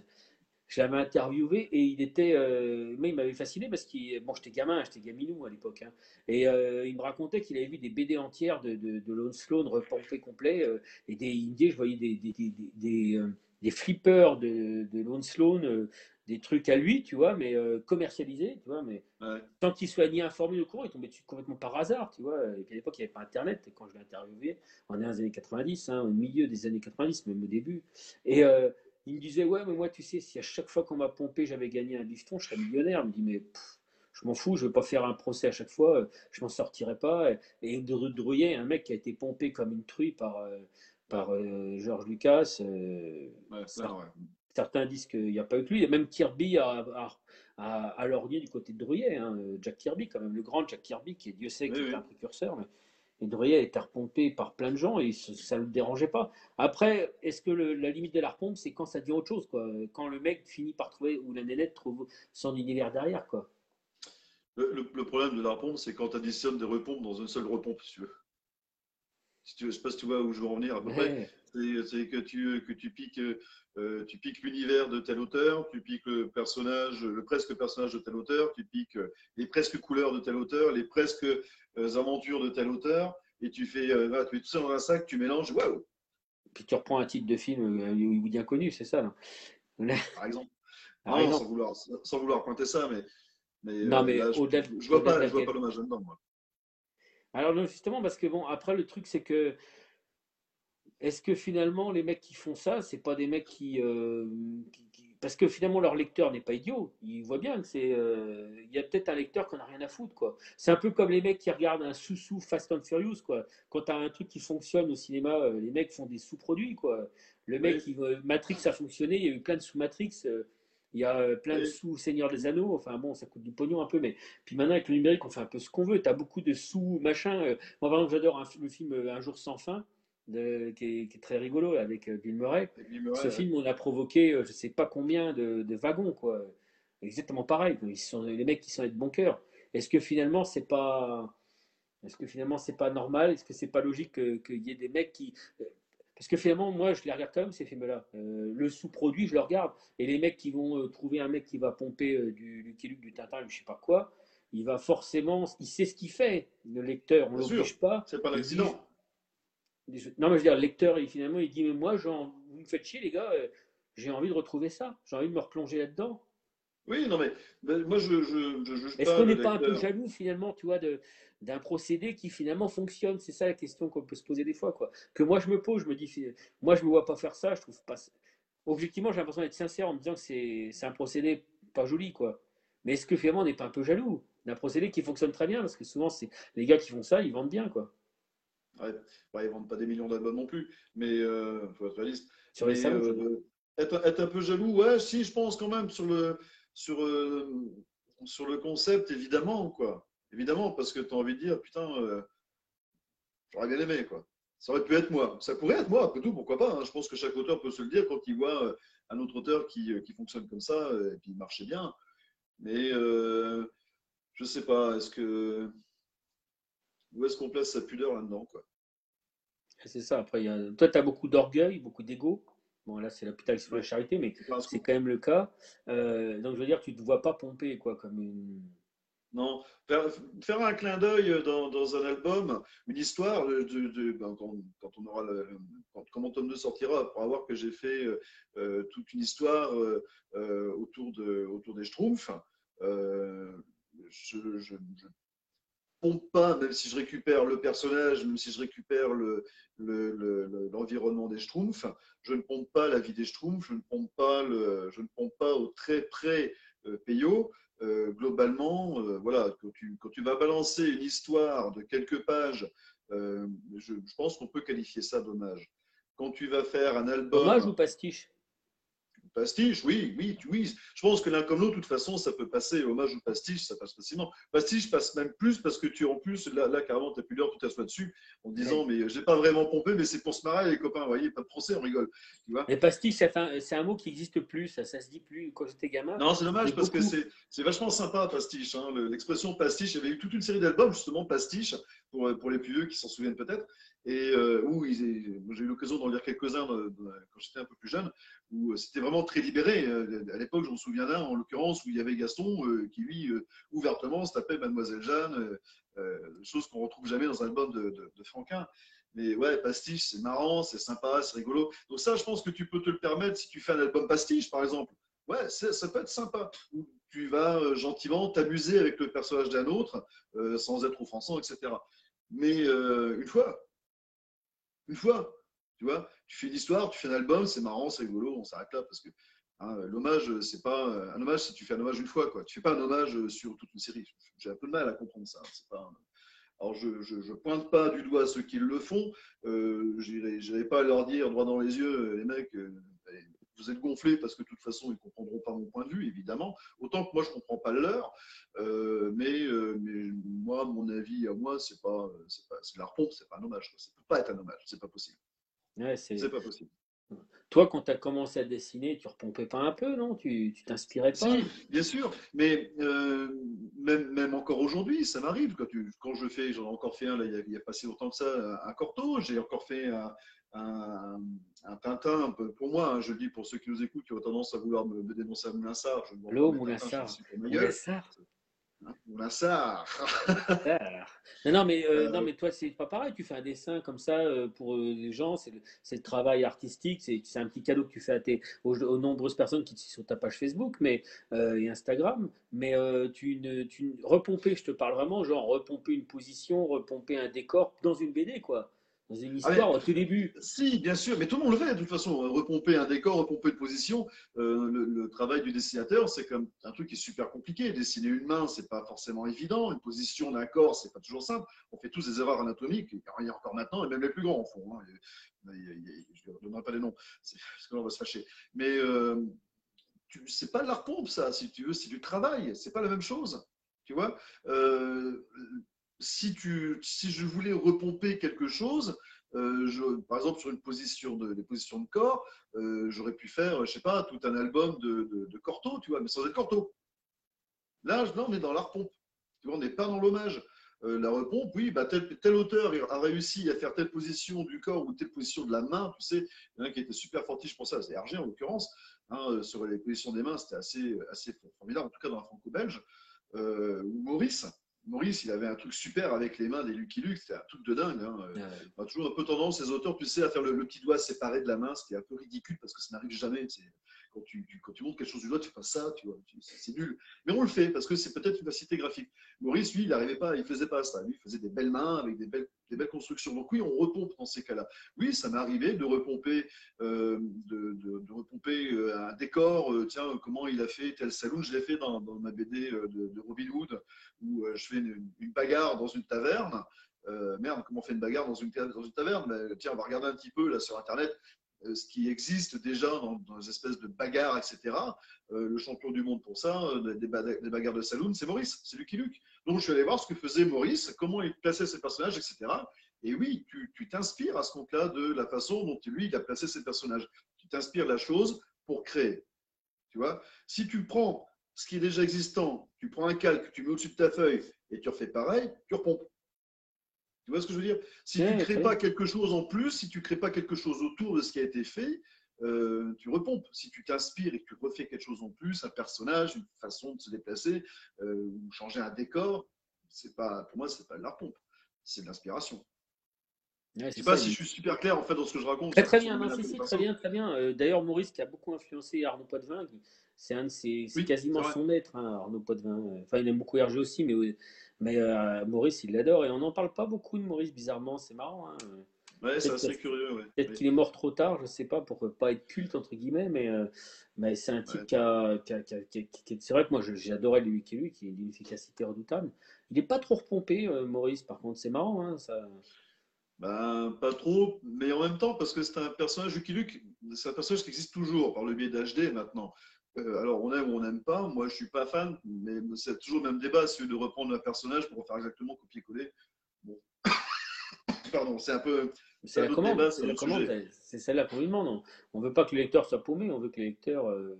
je l'avais interviewé et il était, euh, mais il m'avait fasciné parce que bon, j'étais gamin, j'étais gaminou à l'époque, hein, et euh, il me racontait qu'il avait vu des BD entières de, de, de Lone Sloan repompées complet euh, et des indies, je voyais des, des, des, des, des flippers de, de Lone Sloan, des trucs à lui, tu vois, mais commercialisés, tu vois, mais tant qu'il soit ni informé au courant, il tombait dessus complètement par hasard, tu vois. Et puis à l'époque, il n'y avait pas Internet quand je l'ai interviewé, on est dans les années 90, hein, au milieu des années 90, même au début. Et il me disait, ouais, mais moi, tu sais, si à chaque fois qu'on m'a pompé, j'avais gagné un bifton, je serais millionnaire. Il me dit, mais je m'en fous, je ne veux pas faire un procès à chaque fois, je m'en sortirai pas. Et de Drouillet, un mec qui a été pompé comme une truie par, euh, par euh, Georges Lucas, euh, certains disent qu'il n'y a pas eu que lui. Et même Kirby a, a, a, lorgné du côté de Drouillet, hein, Jack Kirby, quand même, le grand Jack Kirby, qui est Dieu sait qui est un précurseur. Mais et Drouillet était repompé par plein de gens et ça ne le dérangeait pas. Après, est-ce que la limite de la repompe, c'est quand ça devient autre chose quoi? Quand le mec finit par trouver, ou la nénette trouve son univers derrière. quoi? Le, problème de la repompe, c'est quand tu additionnes des repompes dans une seule repompe, si tu veux. Si tu veux, je ne sais pas si tu vois où je veux en venir à peu près. C'est que tu, que tu piques, euh, tu piques l'univers de tel auteur, tu piques le personnage, le presque personnage de tel auteur, tu piques les presque couleurs de tel auteur, les presque euh, aventures de tel auteur, et tu fais, euh, tu mets tout ça dans un sac, tu mélanges, waouh Puis tu reprends un titre de film bien connu, c'est ça Par exemple. Sans, vouloir, sans vouloir pointer ça, mais, mais, non, mais je, ne vois pas, je vois pas l'hommage là-dedans, moi. Alors justement, parce que bon, après le truc c'est que est-ce que finalement, les mecs qui font ça, c'est pas des mecs qui, euh, Parce que finalement, leur lecteur n'est pas idiot. Il voit bien que c'est. Euh, il y a peut-être un lecteur qui n'a rien à foutre, quoi. C'est un peu comme les mecs qui regardent un sous-sous Fast and Furious, quoi. Quand tu as un truc qui fonctionne au cinéma, euh, les mecs font des sous-produits, quoi. Le mec, Matrix a fonctionné, il y a eu plein de sous-Matrix. Il y a plein de sous Seigneur des Anneaux, enfin bon, ça coûte du pognon un peu, mais puis maintenant avec le numérique, on fait un peu ce qu'on veut. Tu as beaucoup de sous machin. Moi, par exemple, j'adore le film Un jour sans fin de, qui, est, très rigolo avec euh, Bill Murray. Ce film, on a provoqué euh, je sais pas combien de, wagons, quoi. Exactement pareil. Ils sont les mecs qui sont avec bon cœur. Est-ce que finalement c'est pas, est-ce que finalement c'est pas normal? Est-ce que c'est pas logique qu'il y ait des mecs qui euh, parce que finalement, moi, je les regarde quand même, ces films-là. le sous-produit, je le regarde. Et les mecs qui vont trouver un mec qui va pomper du Lucky Luke, du Tintin, je sais pas quoi, il va forcément. Il sait ce qu'il fait, le lecteur. On ne l'oblige pas. C'est pas l'accident. Non, mais je veux dire, le lecteur, il, finalement, il dit Mais moi, vous me faites chier, les gars, euh, j'ai envie de retrouver ça, j'ai envie de me replonger là-dedans. Oui, non, mais moi, je, je, Est-ce qu'on n'est pas un peu jaloux, finalement, tu vois, d'un procédé qui finalement fonctionne? C'est ça la question qu'on peut se poser des fois, quoi. Que moi, je me pose, je me dis Moi, je ne me vois pas faire ça, je trouve pas. Objectivement, j'ai l'impression d'être sincère en me disant que c'est un procédé pas joli, quoi. Mais est-ce que finalement, on n'est pas un peu jaloux d'un procédé qui fonctionne très bien? Parce que souvent, c'est les gars qui font ça, ils vendent bien, quoi. Ouais. ils ne vendent pas des millions d'albums non plus, mais il euh, faut être réaliste. Sur les salons, euh, être, être, un peu jaloux, ouais, si, je pense quand même sur le, sur, euh, sur le concept, évidemment, quoi. Évidemment, parce que tu as envie de dire, putain, j'aurais bien aimé, quoi. Ça aurait pu être moi. Ça pourrait être moi, après tout, pourquoi pas. Hein. Je pense que chaque auteur peut se le dire quand il voit un autre auteur qui, qui fonctionne comme ça et puis marchait bien. Mais je sais pas, est-ce que où est-ce qu'on place sa pudeur là-dedans quoi? C'est ça. Après, toi, tu as beaucoup d'orgueil, beaucoup d'ego. Bon, là, c'est la putain de la charité, mais c'est quand même le cas. Euh, donc, je veux dire, tu ne te vois pas pomper, quoi, comme une. Non, faire, un clin d'œil dans, un album, une histoire, de, ben, quand, on aura le, quand, quand, mon tome 2 sortira, pour avoir que j'ai fait euh, toute une histoire euh, autour, de, autour des Schtroumpfs, je, je, pompe pas, même si je récupère le personnage, même si je récupère l'environnement le, des Schtroumpfs, je ne pompe pas la vie des Schtroumpfs, je ne pompe pas, je ne pompe pas au très près euh, Peyo. Euh, globalement, euh, voilà, quand tu, quand tu, vas balancer une histoire de quelques pages, je, je, pense qu'on peut qualifier ça d'hommage. Quand tu vas faire un album. Hommage ou pastiche? Pastiche, oui, oui, oui. Je pense que l'un comme l'autre, de toute façon, ça peut passer. Hommage ou pastiche, ça passe facilement. Pastiche passe même plus parce que tu, en plus, là, là carrément, tu as pu l'heure, tout à dessus en disant, mais je n'ai pas vraiment pompé, mais c'est pour se marrer, les copains. Vous voyez, pas de procès, on rigole. Tu vois mais pastiche, c'est un, mot qui n'existe plus. Ça, ça se dit plus quand j'étais gamin. Non, c'est dommage parce que c'est vachement sympa, pastiche. Hein. L'expression pastiche, il y avait eu toute une série d'albums, justement, pastiche, pour, pour les plus vieux qui s'en souviennent peut-être et euh, où j'ai eu l'occasion d'en lire quelques-uns quand j'étais un peu plus jeune, où euh, c'était vraiment très libéré. Euh, à l'époque, je me souviens d'un, en l'occurrence, où il y avait Gaston qui, lui, ouvertement se tapait Mademoiselle Jeanne, chose qu'on retrouve jamais dans un album de, de, Franquin. Mais ouais, pastiche, c'est marrant, c'est sympa, c'est rigolo. Donc ça, je pense que tu peux te le permettre si tu fais un album pastiche, par exemple. Ouais, ça peut être sympa. Où tu vas gentiment t'amuser avec le personnage d'un autre, sans être offensant, etc. Mais une fois, une fois. Tu vois, tu fais une histoire, tu fais un album, c'est marrant, c'est rigolo, on s'arrête là parce que hein, l'hommage, c'est pas un hommage si tu fais un hommage une fois, quoi. Tu fais pas un hommage sur toute une série. J'ai un peu de mal à comprendre ça. Alors je, pointe pas du doigt ceux qui le font. Euh, je n'irai pas leur dire droit dans les yeux, les mecs. Euh, vous êtes gonflés parce que de toute façon, ils ne comprendront pas mon point de vue, évidemment. Autant que moi, je ne comprends pas le leur. Euh, mais, euh, mais, moi, mon avis à moi, c'est pas, c'est pas, c'est la repompe, c'est pas un hommage. Ça ne peut pas être un hommage, c'est pas possible. Ouais, c'est... c'est pas possible. Toi, quand tu as commencé à dessiner, tu repompais pas un peu, non? Tu t'inspirais pas? Si, bien sûr. Mais euh, même, même, encore aujourd'hui, ça m'arrive. Quand, quand je fais, j'en ai encore fait un, là, il n'y a, a, pas si longtemps que ça, un Corto. J'ai encore fait un, un, un Tintin, pour moi, hein, je dis pour ceux qui nous écoutent, qui ont tendance à vouloir me, dénoncer à Moulinsart. L'eau, Moulinsart. Moulinsart. non, non, mais, euh, non, mais toi, c'est pas pareil. Tu fais un dessin comme ça euh, pour euh, les gens. C'est le, travail artistique. C'est un petit cadeau que tu fais à tes, aux, nombreuses personnes qui sont sur ta page Facebook mais, et Instagram. Mais tu, ne, tu repomper, je te parle vraiment, genre repomper une position, repomper un décor dans une BD, quoi dans une ah, histoire au tout début. Si, bien sûr, mais tout le monde le fait de toute façon. Repomper un décor, repomper une position, euh, le, travail du dessinateur, c'est comme un truc qui est super compliqué. Dessiner une main, c'est pas forcément évident. Une position d'un corps, c'est pas toujours simple. On fait tous des erreurs anatomiques, il y a encore maintenant, et même les plus grands en font. Hein. je ne donnerai pas les noms, parce que là, on va se fâcher. Mais euh, c'est pas de la repompe, ça, si tu veux, c'est du travail. C'est pas la même chose. Tu vois euh, si, tu, si je voulais repomper quelque chose, euh, par exemple sur une position de, des positions de corps, euh, j'aurais pu faire, je sais pas, tout un album de, de, Corto, tu vois, mais sans être Corto. Là, non, on est dans la repompe. Tu vois, on n'est pas dans l'hommage. Euh, la repompe, oui, bah, tel, tel, auteur a réussi à faire telle position du corps ou telle position de la main, tu sais, il y en a qui était super fortiche pour ça, c'est Hergé en l'occurrence, hein, sur les positions des mains, c'était assez, assez formidable, en tout cas dans la franco-belge, ou Maurice, Maurice, il avait un truc super avec les mains des Lucky Luke, c'était un truc de dingue. Hein. On a toujours un peu tendance, les auteurs, tu sais, à faire le, petit doigt séparé de la main, c'était un peu ridicule parce que ça n'arrive jamais quand tu, montres quelque chose du doigt, tu fais ça, tu vois, c'est nul. Mais on le fait parce que c'est peut-être une facilité graphique. Maurice, lui, il n'arrivait pas, il faisait pas ça. Lui, il faisait des belles mains avec des belles, constructions. Donc oui, on repompe dans ces cas-là. Oui, ça m'est arrivé de repomper, euh, de, repomper euh, un décor. Euh, tiens, comment il a fait tel saloon Je l'ai fait dans, ma BD de, Robin Hood où je fais une, bagarre dans une taverne. merde, comment on fait une bagarre dans une, taverne? Mais, Tiens, on va regarder un petit peu là sur Internet. Euh, ce qui existe déjà dans, des espèces de bagarres, etc. Euh, le champion du monde pour ça, euh, des, bagarres de saloon, c'est Maurice, c'est Lucky Luke. Donc je suis allé voir ce que faisait Maurice, comment il plaçait ses personnages, etc. Et oui, tu t'inspires à ce compte-là de la façon dont lui, il a placé ses personnages. Tu t'inspires la chose pour créer. Tu vois? Si tu prends ce qui est déjà existant, tu prends un calque, tu mets au-dessus de ta feuille et tu refais pareil, tu repompes. Tu vois ce que je veux dire? Si tu ne crées pas quelque chose en plus, si tu ne crées pas quelque chose autour de ce qui a été fait, euh, tu repompes. Si tu t'inspires et que tu refais quelque chose en plus, un personnage, une façon de se déplacer, euh, ou changer un décor, c'est pas, pour moi, c'est pas de la pompe, c'est de l'inspiration. Je ne sais pas si je suis super clair en fait dans ce que je raconte. Très, très bien, très bien, très bien. Euh, d'ailleurs, Maurice qui a beaucoup influencé Arnaud Potvin, c'est un de ses, c'est quasiment son maître, hein, Arnaud Potvin. Enfin, il aime beaucoup Hergé aussi, mais mais euh, Maurice, il l'adore et on n'en parle pas beaucoup de Maurice, bizarrement, c'est marrant. Hein. Ouais, c'est assez curieux. Peut-être qu'il est mort trop tard, je ne sais pas, pour pas être culte, entre guillemets, mais, euh, mais c'est un type qui, a, C'est vrai que moi, j'ai adoré lui qui qui est d'une efficacité redoutable. Il n'est pas trop repompé, euh, Maurice, par contre, c'est marrant. Hein, ça... Ben, pas trop, mais en même temps, parce que c'est un personnage, Lucky Luke, c'est un personnage qui existe toujours par le biais d'HD maintenant. Euh, alors, on aime ou on n'aime pas. Moi, je suis pas fan, mais c'est toujours le même débat, celui de reprendre un personnage pour faire exactement copier-coller. Bon. Pardon, c'est un peu. C'est la commande, c'est celle-là qu'on lui demande. On ne veut pas que le lecteur soit paumé, on veut que le lecteur euh,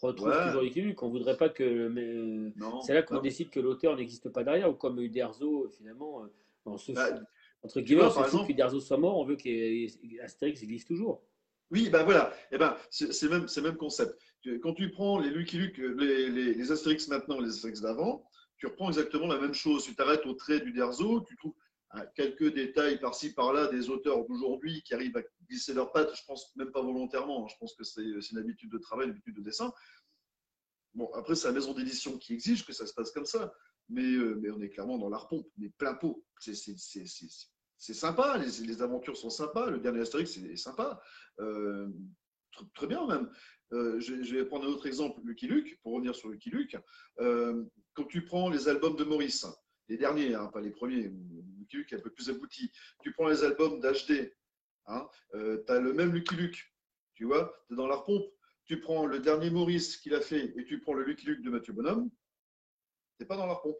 retrouve toujours Lucky Luke. On ne voudrait pas que. Euh, c'est là qu'on décide que l'auteur n'existe pas derrière, ou comme Uderzo, finalement, on se bah, entre guillemets, on se que Uderzo soit mort, on veut qu'Astérix existe toujours. Oui, ben voilà, eh ben, c'est même, le même concept. Quand tu prends les Lucky Luke, les, les, les Astérix maintenant, les Astérix d'avant, tu reprends exactement la même chose. Tu t'arrêtes au trait du Derzo, tu trouves hein, quelques détails par-ci, par-là des auteurs d'aujourd'hui qui arrivent à glisser leurs pattes, je pense même pas volontairement, hein. je pense que c'est une habitude de travail, une habitude de dessin. Bon, après, c'est la maison d'édition qui exige que ça se passe comme ça, mais, euh, mais on est clairement dans l'art pompe, mais plein pot. C'est sympa, les, aventures sont sympas, le dernier Astérix c'est sympa, euh, très, bien même. Euh, je, vais prendre un autre exemple, Lucky Luke, pour revenir sur Lucky Luke. Quand tu prends les albums de Maurice, les derniers, hein, pas les premiers, Lucky Luke est un peu plus abouti, tu prends les albums d'HD, hein, tu as le même Lucky Luke, tu vois, tu es dans l'art pompe, tu prends le dernier Maurice qu'il a fait et tu prends le Lucky Luke de Mathieu Bonhomme, tu pas dans l'art pompe.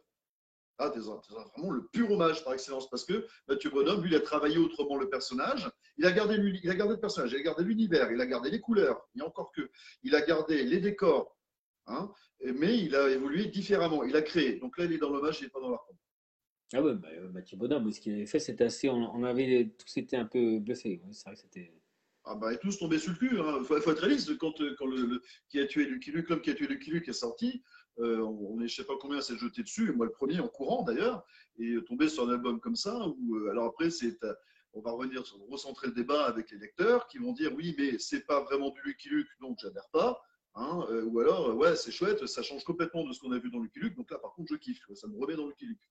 Ah, vraiment le pur hommage par excellence, parce que Mathieu Bonhomme, lui, il a travaillé autrement le personnage. Il a gardé, il a gardé le personnage, il a gardé l'univers, il a gardé les couleurs, il y a encore que. Il a gardé les décors, hein, mais il a évolué différemment, il a créé. Donc là, il est dans l'hommage, il n'est pas dans l'arc. Ah ouais, bah, euh, Mathieu Bonhomme, ce qu'il avait fait, c'était assez. On, avait tous été un peu bluffés. c'est vrai que c'était. Ah bah, et tous tombés sur le cul. Il hein. faut, être réaliste. Quand, quand le, qui a tué Lucky Luke, l'homme qui a tué Lucky Luke est sorti, euh, on est, je sais pas combien, s'est jeté dessus, moi le premier en courant d'ailleurs, et tomber sur un album comme ça, où, euh, alors après, c'est, euh, on va revenir, recentrer le débat avec les lecteurs qui vont dire oui, mais c'est pas vraiment du Lucky Luke, donc j'adhère pas. Hein, ou alors, ouais, c'est chouette, ça change complètement de ce qu'on a vu dans Lucky Luke, donc là, par contre, je kiffe, ça me remet dans Lucky Luke.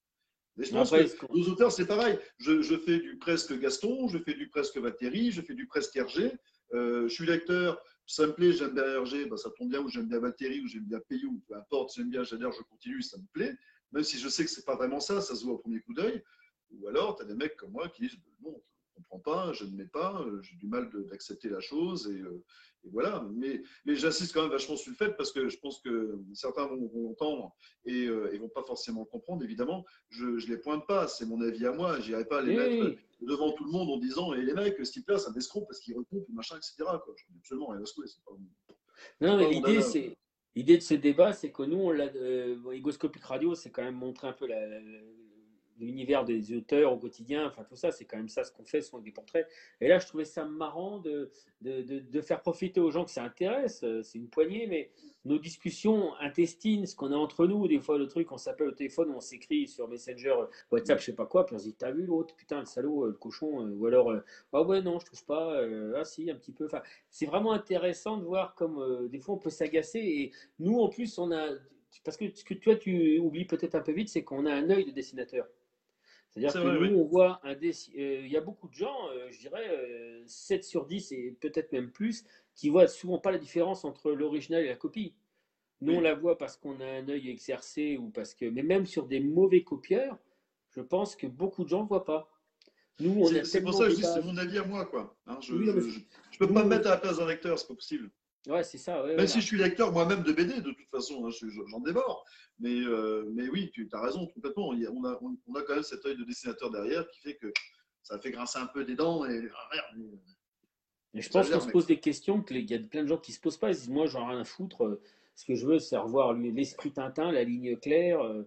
Mais je pense que nos auteurs, c'est pareil. Je, fais du presque Gaston, je fais du presque Vatéry, je fais du presque Hergé. je suis lecteur, ça me plaît, j'aime bien RG, bah, ça tombe bien, ou j'aime bien Valtteri, ou j'aime bien Payou, peu importe, j'aime bien, j'adore, je continue, ça me plaît, même si je sais que c'est pas vraiment ça, ça se voit au premier coup d'œil. Ou alors, tu as des mecs comme moi qui disent, non, je ne comprends pas, je ne mets pas, euh, j'ai du mal d'accepter la chose, et, euh, et voilà. Mais, mais j'insiste quand même vachement sur le fait parce que je pense que certains vont, vont entendre et ne euh, vont pas forcément comprendre. Évidemment, je ne les pointe pas, c'est mon avis à moi. Je n'irai pas les mettre devant tout le monde en disant et les mecs, ce type-là, c'est un escroc parce qu'il repompe, machin, etc. Quoi. Je absolument rien à secouer. Pas... Non, mais l'idée, c'est. L'idée de ce débat, c'est que nous, on l'a, euh, Radio, c'est quand même montrer un peu la, l'univers des auteurs au quotidien, enfin tout ça, c'est quand même ça ce qu'on fait, ce sont des portraits. Et là, je trouvais ça marrant de, de, de, faire profiter aux gens que ça intéresse, euh, c'est une poignée, mais nos discussions intestines, ce qu'on a entre nous, des fois le truc, on s'appelle au téléphone, on s'écrit sur Messenger, WhatsApp, je sais pas quoi, puis on se dit, t'as vu l'autre, putain, le salaud, euh, le cochon, euh, ou alors, ah ouais, non, je trouve pas, ah si, un petit peu. Enfin, c'est vraiment intéressant de voir comme des fois on peut s'agacer, et nous en plus, on a, parce que ce que toi tu oublies peut-être un peu vite, c'est qu'on a un œil de dessinateur. C'est-à-dire que nous, on voit un euh, il y a beaucoup de gens, euh, je dirais 7 euh, sur 10 et peut-être même plus, qui voient souvent pas la différence entre l'original et la copie. Nous, on la voit parce qu'on a un œil exercé ou parce que, mais même sur des mauvais copieurs, je pense que beaucoup de gens ne voient pas. Nous, c'est pour ça que c'est mon avis à moi, quoi. Hein, je ne peux pas me mettre à la place d'un lecteur, c'est pas possible. Ouais, c'est ça. Même si je suis lecteur moi-même de BD, de toute façon, hein, j'en dévore. Mais, euh, mais oui, tu as raison complètement. on, a, on, a, quand même cet œil de dessinateur derrière qui fait que ça fait grincer un peu des dents. Et, ah, je pense qu'on se pose des questions, qu'il y a plein de gens qui se posent pas. Ils disent Moi, j'en ai rien à foutre. Euh, ce que je veux, c'est revoir l'esprit Tintin, la ligne claire, euh,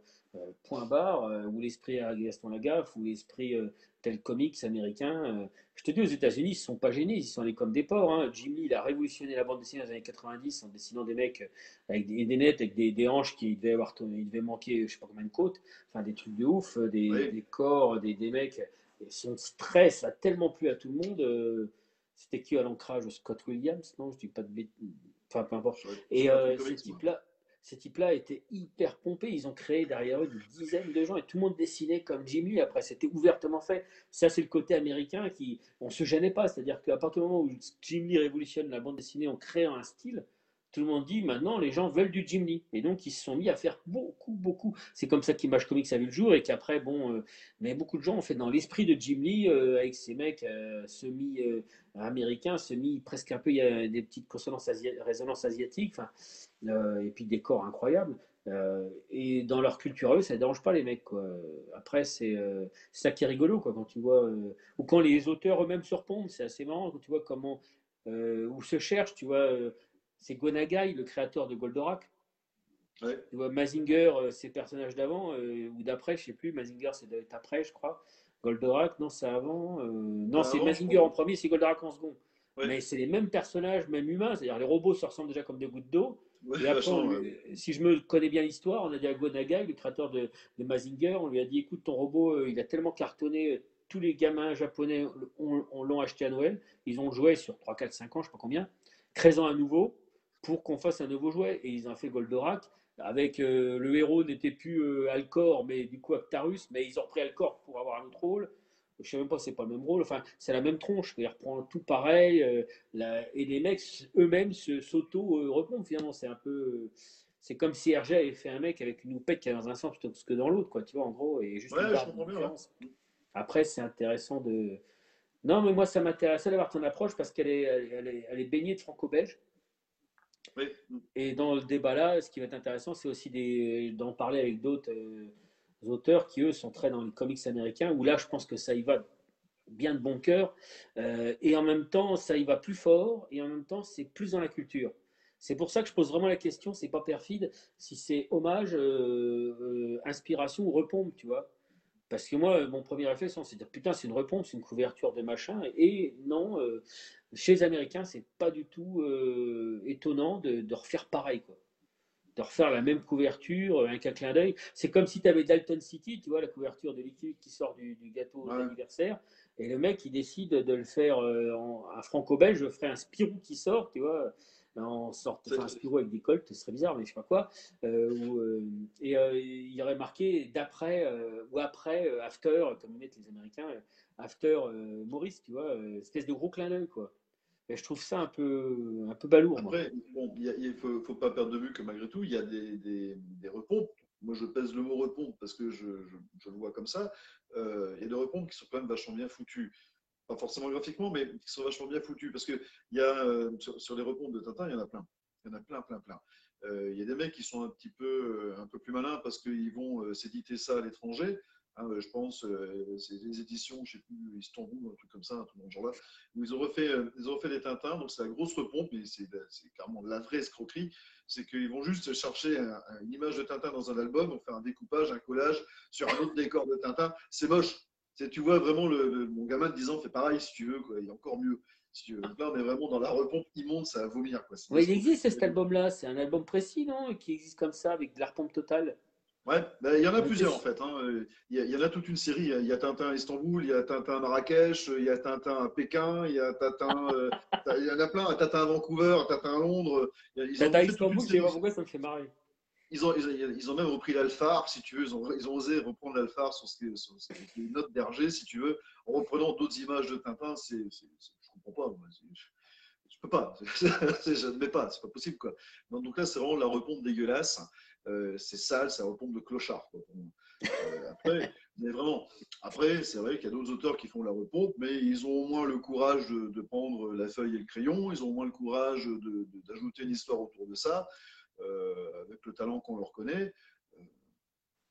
point barre, ou l'esprit Gaston Lagaffe, ou l'esprit tel comics américain. Je te dis, aux États-Unis, ils ne sont pas gênés, ils sont allés comme des porcs. Hein. Jim Lee, il a révolutionné la bande dessinée dans les années 90 en dessinant des mecs avec des, des nets, avec des, hanches qui devaient, avoir, il devait manquer, je ne sais pas combien de côtes, enfin des trucs de ouf, des, corps, des, mecs. Et son stress a tellement plu à tout le monde. Euh, c'était qui à l'ancrage Scott Williams? Non, je dis pas de bêtises. Enfin, peu importe. Et euh, ce type-là ces types-là étaient hyper pompés. Ils ont créé derrière eux des dizaines de gens et tout le monde dessinait comme Jim Lee. Après, c'était ouvertement fait. Ça, c'est le côté américain qui, on se gênait pas. C'est-à-dire qu'à partir du moment où Jim Lee révolutionne la bande dessinée en créant un style, tout le monde dit maintenant les gens veulent du Jim Lee. Et donc ils se sont mis à faire beaucoup, beaucoup. C'est comme ça qu'Image Comics a vu le jour et qu'après, bon, euh, mais beaucoup de gens ont fait dans l'esprit de Jim Lee euh, avec ces mecs euh, semi-américains, semi presque un peu, il y a des petites consonances résonances asiatiques, et puis des corps incroyables. et dans leur culture, eux, ça ne dérange pas les mecs. Après, c'est ça qui est rigolo quoi, quand tu vois, ou quand les auteurs eux-mêmes se répondent, c'est assez marrant quand tu vois comment, ou se cherchent, tu vois c'est Gonagai, le créateur de Goldorak. Tu vois, Mazinger, euh, ses personnages d'avant euh, ou d'après, je sais plus. Mazinger, c'est après, je crois. Goldorak, non, c'est avant. Euh, non, bah, c'est Mazinger en premier, c'est Goldorak en second. Mais c'est les mêmes personnages, même humains. C'est-à-dire, les robots se ressemblent déjà comme des gouttes d'eau. et après, si je me connais bien l'histoire, on a dit à Gonagai, le créateur de, Mazinger, on lui a dit écoute, ton robot, il a tellement cartonné, tous les gamins japonais on, l'ont acheté à Noël. Ils ont joué sur 3, 4, 5 ans, je ne sais pas combien. Créant à nouveau pour qu'on fasse un nouveau jouet. Et ils ont fait Goldorak. Avec euh, le héros n'était plus euh, Alcor, mais du coup Actarus, mais ils ont repris Alcor pour avoir un autre rôle. Je sais même pas, c'est pas le même rôle. Enfin, c'est la même tronche. Il reprend tout pareil. Euh, et les mecs eux-mêmes s'auto-repompent. Finalement, c'est un peu. C'est comme si Hergé avait fait un mec avec une houppette qui est dans un sens plutôt que dans l'autre, quoi. Tu vois, en gros, et juste Après, c'est intéressant de. Non, mais moi, ça m'intéressait d'avoir ton approche parce qu'elle est, elle est, elle est baignée de franco-belge. Et dans le débat là, ce qui va être intéressant, c'est aussi d'en parler avec d'autres euh, auteurs qui, eux, sont très dans les comics américains, où là, je pense que ça y va bien de bon cœur. Euh, et en même temps, ça y va plus fort, et en même temps, c'est plus dans la culture. C'est pour ça que je pose vraiment la question, c'est pas perfide, si c'est hommage, euh, inspiration ou repompe, tu vois. Parce que moi, mon premier réflexe, c'est de dire putain, c'est une repompe, c'est une couverture de machin. Et non, chez les Américains, c'est pas du tout euh, étonnant de, refaire pareil, quoi. De refaire la même couverture euh, avec un clin d'œil. C'est comme si tu avais Dalton City, tu vois, la couverture de liquide qui sort du, gâteau d'anniversaire. Et le mec, il décide de le faire euh, en, un franco-belge, je ferai un Spirou qui sort, tu vois, en sorte, enfin, un Spirou avec des coltes, ce serait bizarre, mais je sais pas quoi. et il y aurait marqué d'après ou après, after, comme ils mettent les Américains, after Maurice, tu vois, espèce de gros clin d'œil, quoi. Et je trouve ça un peu, un peu balourd. Après, il ne faut, pas perdre de vue que malgré tout, il y a des, des, des repompes. Moi, je pèse le mot repompe parce que je, je, le vois comme ça. Euh, il y a des repompes qui sont quand même vachement bien foutues. Forcément graphiquement, mais qui sont vachement bien foutues. Parce qu'il y a, euh, sur, les repompes de Tintin, il y en a plein. Il y en a plein, plein, plein. Euh, il y a des mecs qui sont un petit peu, un peu plus malins parce qu'ils vont s'éditer ça à l'étranger. Hein, je pense, euh, c'est des éditions, je ne sais plus, Istanbul, un truc comme ça, un truc dans ce genre-là, où ils ont refait, euh, ils ont refait des Tintins, donc c'est la grosse repompe, mais c'est carrément la vraie escroquerie, c'est qu'ils vont juste chercher une image de Tintin dans un album, vont faire un découpage, un collage sur un autre décor de Tintin, c'est moche. Tu vois vraiment le, mon gamin de 10 ans fait pareil si tu veux, quoi, il est encore mieux. Si tu veux. là, on est vraiment dans la repompe immonde, ça va vomir. Quoi. il existe cet album-là, c'est un album précis, non Qui existe comme ça, avec de la repompe totale? Ouais, ben, il y en a plusieurs en fait. Hein. Il, y en a toute une série. Il y a Tintin à Istanbul, il y a Tintin à Marrakech, il y a Tintin à Pékin, il y a Tintin. Euh, il y en a plein. Tintin à Vancouver, Tintin à Londres. Tintin à Istanbul, je sais pas pourquoi ça me fait marrer. Ils ont, même repris l'Alphar, si tu veux. Ils ont, osé reprendre l'Alphar sur, sur, sur, les notes d'Hergé, si tu veux, en reprenant d'autres images de Tintin. C'est, je comprends pas. Moi. Je peux pas. je ne mets pas. C'est pas possible. Quoi. Donc là, c'est vraiment la repompe dégueulasse. Euh, c'est sale, ça repompe de clochard. Euh, après, après, c'est vrai qu'il y a d'autres auteurs qui font la repompe, mais ils ont au moins le courage de, prendre la feuille et le crayon, ils ont au moins le courage d'ajouter une histoire autour de ça, avec le talent qu'on leur connaît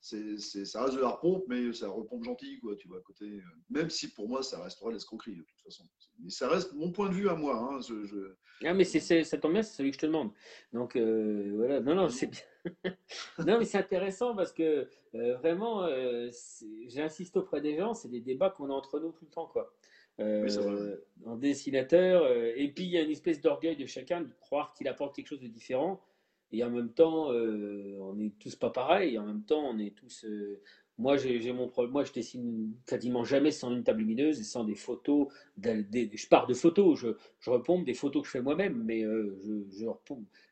c'est, ça reste de la repompe, mais la repompe gentille, quoi, tu vois, à côté. Euh, même si pour moi, ça restera l'escroquerie, de toute façon. Mais ça reste mon point de vue à moi. Hein, je, Ah, mais c'est, ça tombe bien, c'est celui que je te demande. Donc, euh, voilà. Non, non, c'est bien. non, mais c'est intéressant parce que euh, vraiment, j'insiste auprès des gens, c'est des débats qu'on a entre nous tout le temps, quoi. en dessinateur, et puis il y a une espèce d'orgueil de chacun de croire qu'il apporte quelque chose de différent. Et en même temps, euh, on n'est tous pas pareils. En même temps, on est tous. Euh, moi, j'ai mon problème. Moi, je dessine quasiment jamais sans une table lumineuse et sans des photos. je pars de photos. Je, je, repompe des photos que je fais moi-même, mais euh, je, je,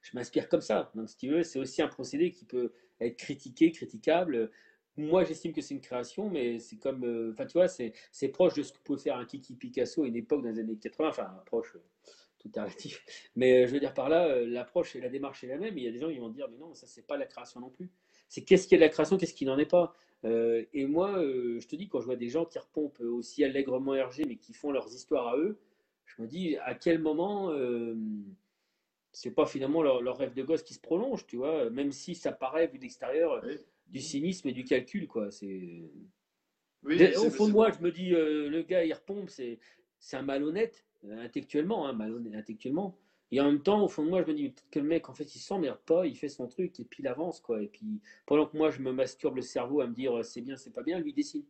je m'inspire comme ça. Donc, si tu veux, c'est aussi un procédé qui peut être critiqué, critiquable. Moi, j'estime que c'est une création, mais c'est comme. Enfin, tu vois, c'est proche de ce que pouvait faire un Kiki Picasso à une époque dans les années 80. Enfin, proche tout est relatif. Mais je veux dire par là, l'approche et la démarche est la même. Il y a des gens qui vont dire, mais non, ça, c'est pas la création non plus. C'est qu'est-ce qui est de la création, qu'est-ce qui n'en est pas. et moi, je te dis, quand je vois des gens qui repompent aussi allègrement RG, mais qui font leurs histoires à eux, je me dis, à quel moment c'est pas finalement leur, rêve de gosse qui se prolonge, tu vois, même si ça paraît, vu d'extérieur, du cynisme et du calcul, quoi. C'est. au fond de moi, je me dis, euh, le gars, il repompe, c'est, un malhonnête, euh, intellectuellement, hein, intellectuellement. Et en même temps, au fond de moi, je me dis, peut-être que le mec, en fait, il s'emmerde pas, il fait son truc, et puis il avance, quoi. Et puis, pendant que moi, je me masturbe le cerveau à me dire, c'est bien, c'est pas bien, lui, il dessine.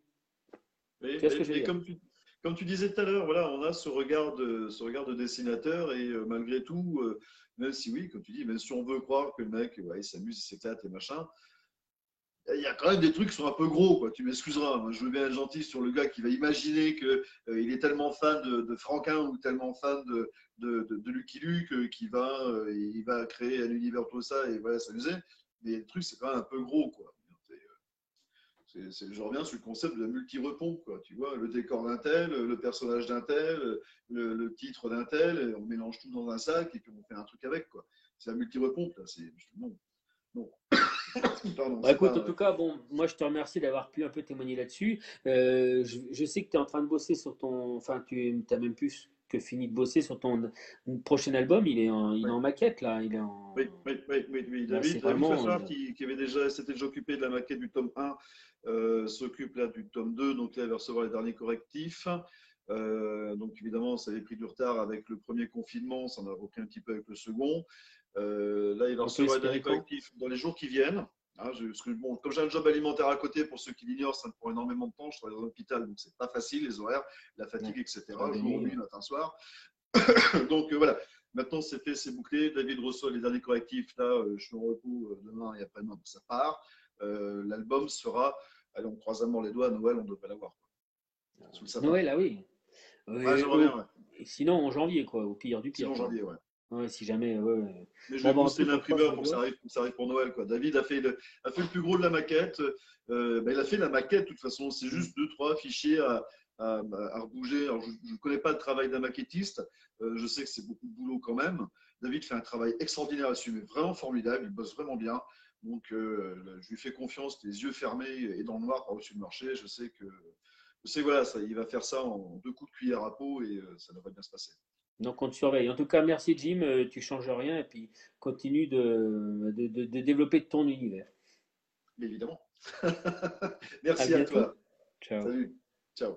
tu vois ce que je veux dire comme tu, comme tu disais tout à l'heure, voilà, on a ce regard de, ce regard de dessinateur, et euh, malgré tout, même si oui, comme tu dis, même si on veut croire que le mec, ouais, il s'amuse, il s'éclate et machin, il y a quand même des trucs qui sont un peu gros, quoi. Tu m'excuseras. je veux bien être gentil sur le gars qui va imaginer qu'il euh, est tellement fan de, Franquin ou tellement fan de, de, Lucky Luke euh, qu'il va, euh, il va créer un univers tout ça et voilà s'amuser. Mais le truc, c'est quand même un peu gros, quoi. je reviens sur le concept de la multi-repompe. Tu vois, le décor d'un tel, le personnage d'un tel, le, titre d'un tel, on mélange tout dans un sac et puis on fait un truc avec. C'est la multi-repompe, là. C'est non. non. Bah, écoute, en tout cas, bon, moi je te remercie d'avoir pu un peu témoigner là-dessus. Euh, je, sais que tu es en train de bosser sur ton. Enfin, tu as même plus que fini de bosser sur ton prochain album. Il est en, il est en maquette là. Il est en... Oui, oui, oui, oui, David, vraiment, euh, qui, qui, avait déjà s'était déjà occupé de la maquette du tome 1 euh, s'occupe là du tome 2, donc là il va recevoir les derniers correctifs. donc évidemment, ça avait pris du retard avec le premier confinement, ça n'a aucun petit peu avec le second. Euh, là, il va recevoir les derniers collectifs dans les jours qui viennent. Hein, bon, comme j'ai un job alimentaire à côté, pour ceux qui l'ignorent, ça me prend énormément de temps. Je travaille dans l'hôpital, donc c'est pas facile, les horaires, la fatigue, etc. Jour, nuit, matin, soir. donc euh, voilà. Maintenant, c'est fait, c'est bouclé. David reçoit les derniers correctifs. Là, euh, je suis en repos demain et après-demain, donc ça part. L'album sera, allez, on croise à mort les doigts, à Noël, on devrait l'avoir. Noël, ah oui. bien, Sinon, en janvier, quoi, au pire du pire. Sinon, en janvier, ouais. Ouais, si jamais. Mais je vais pousser l'imprimeur pour que ça arrive, pour Noël. Quoi. David a fait, le, a fait le plus gros de la maquette. Euh, ben, il a fait la maquette, de toute façon. C'est juste deux, trois fichiers à, à, à rebouger. Alors, je ne connais pas le travail d'un maquettiste. Euh, je sais que c'est beaucoup de boulot quand même. David fait un travail extraordinaire là-dessus, mais vraiment formidable. Il bosse vraiment bien. Donc, euh, je lui fais confiance, les yeux fermés et dans le noir par-dessus le marché. Je sais que, je sais, voilà, ça, il va faire ça en deux coups de cuillère à peau et ça devrait bien se passer. Donc on te surveille. En tout cas, merci Jim, euh, tu changes rien et puis continue de, de, développer ton univers. Évidemment. merci à, à toi. Ciao. Salut.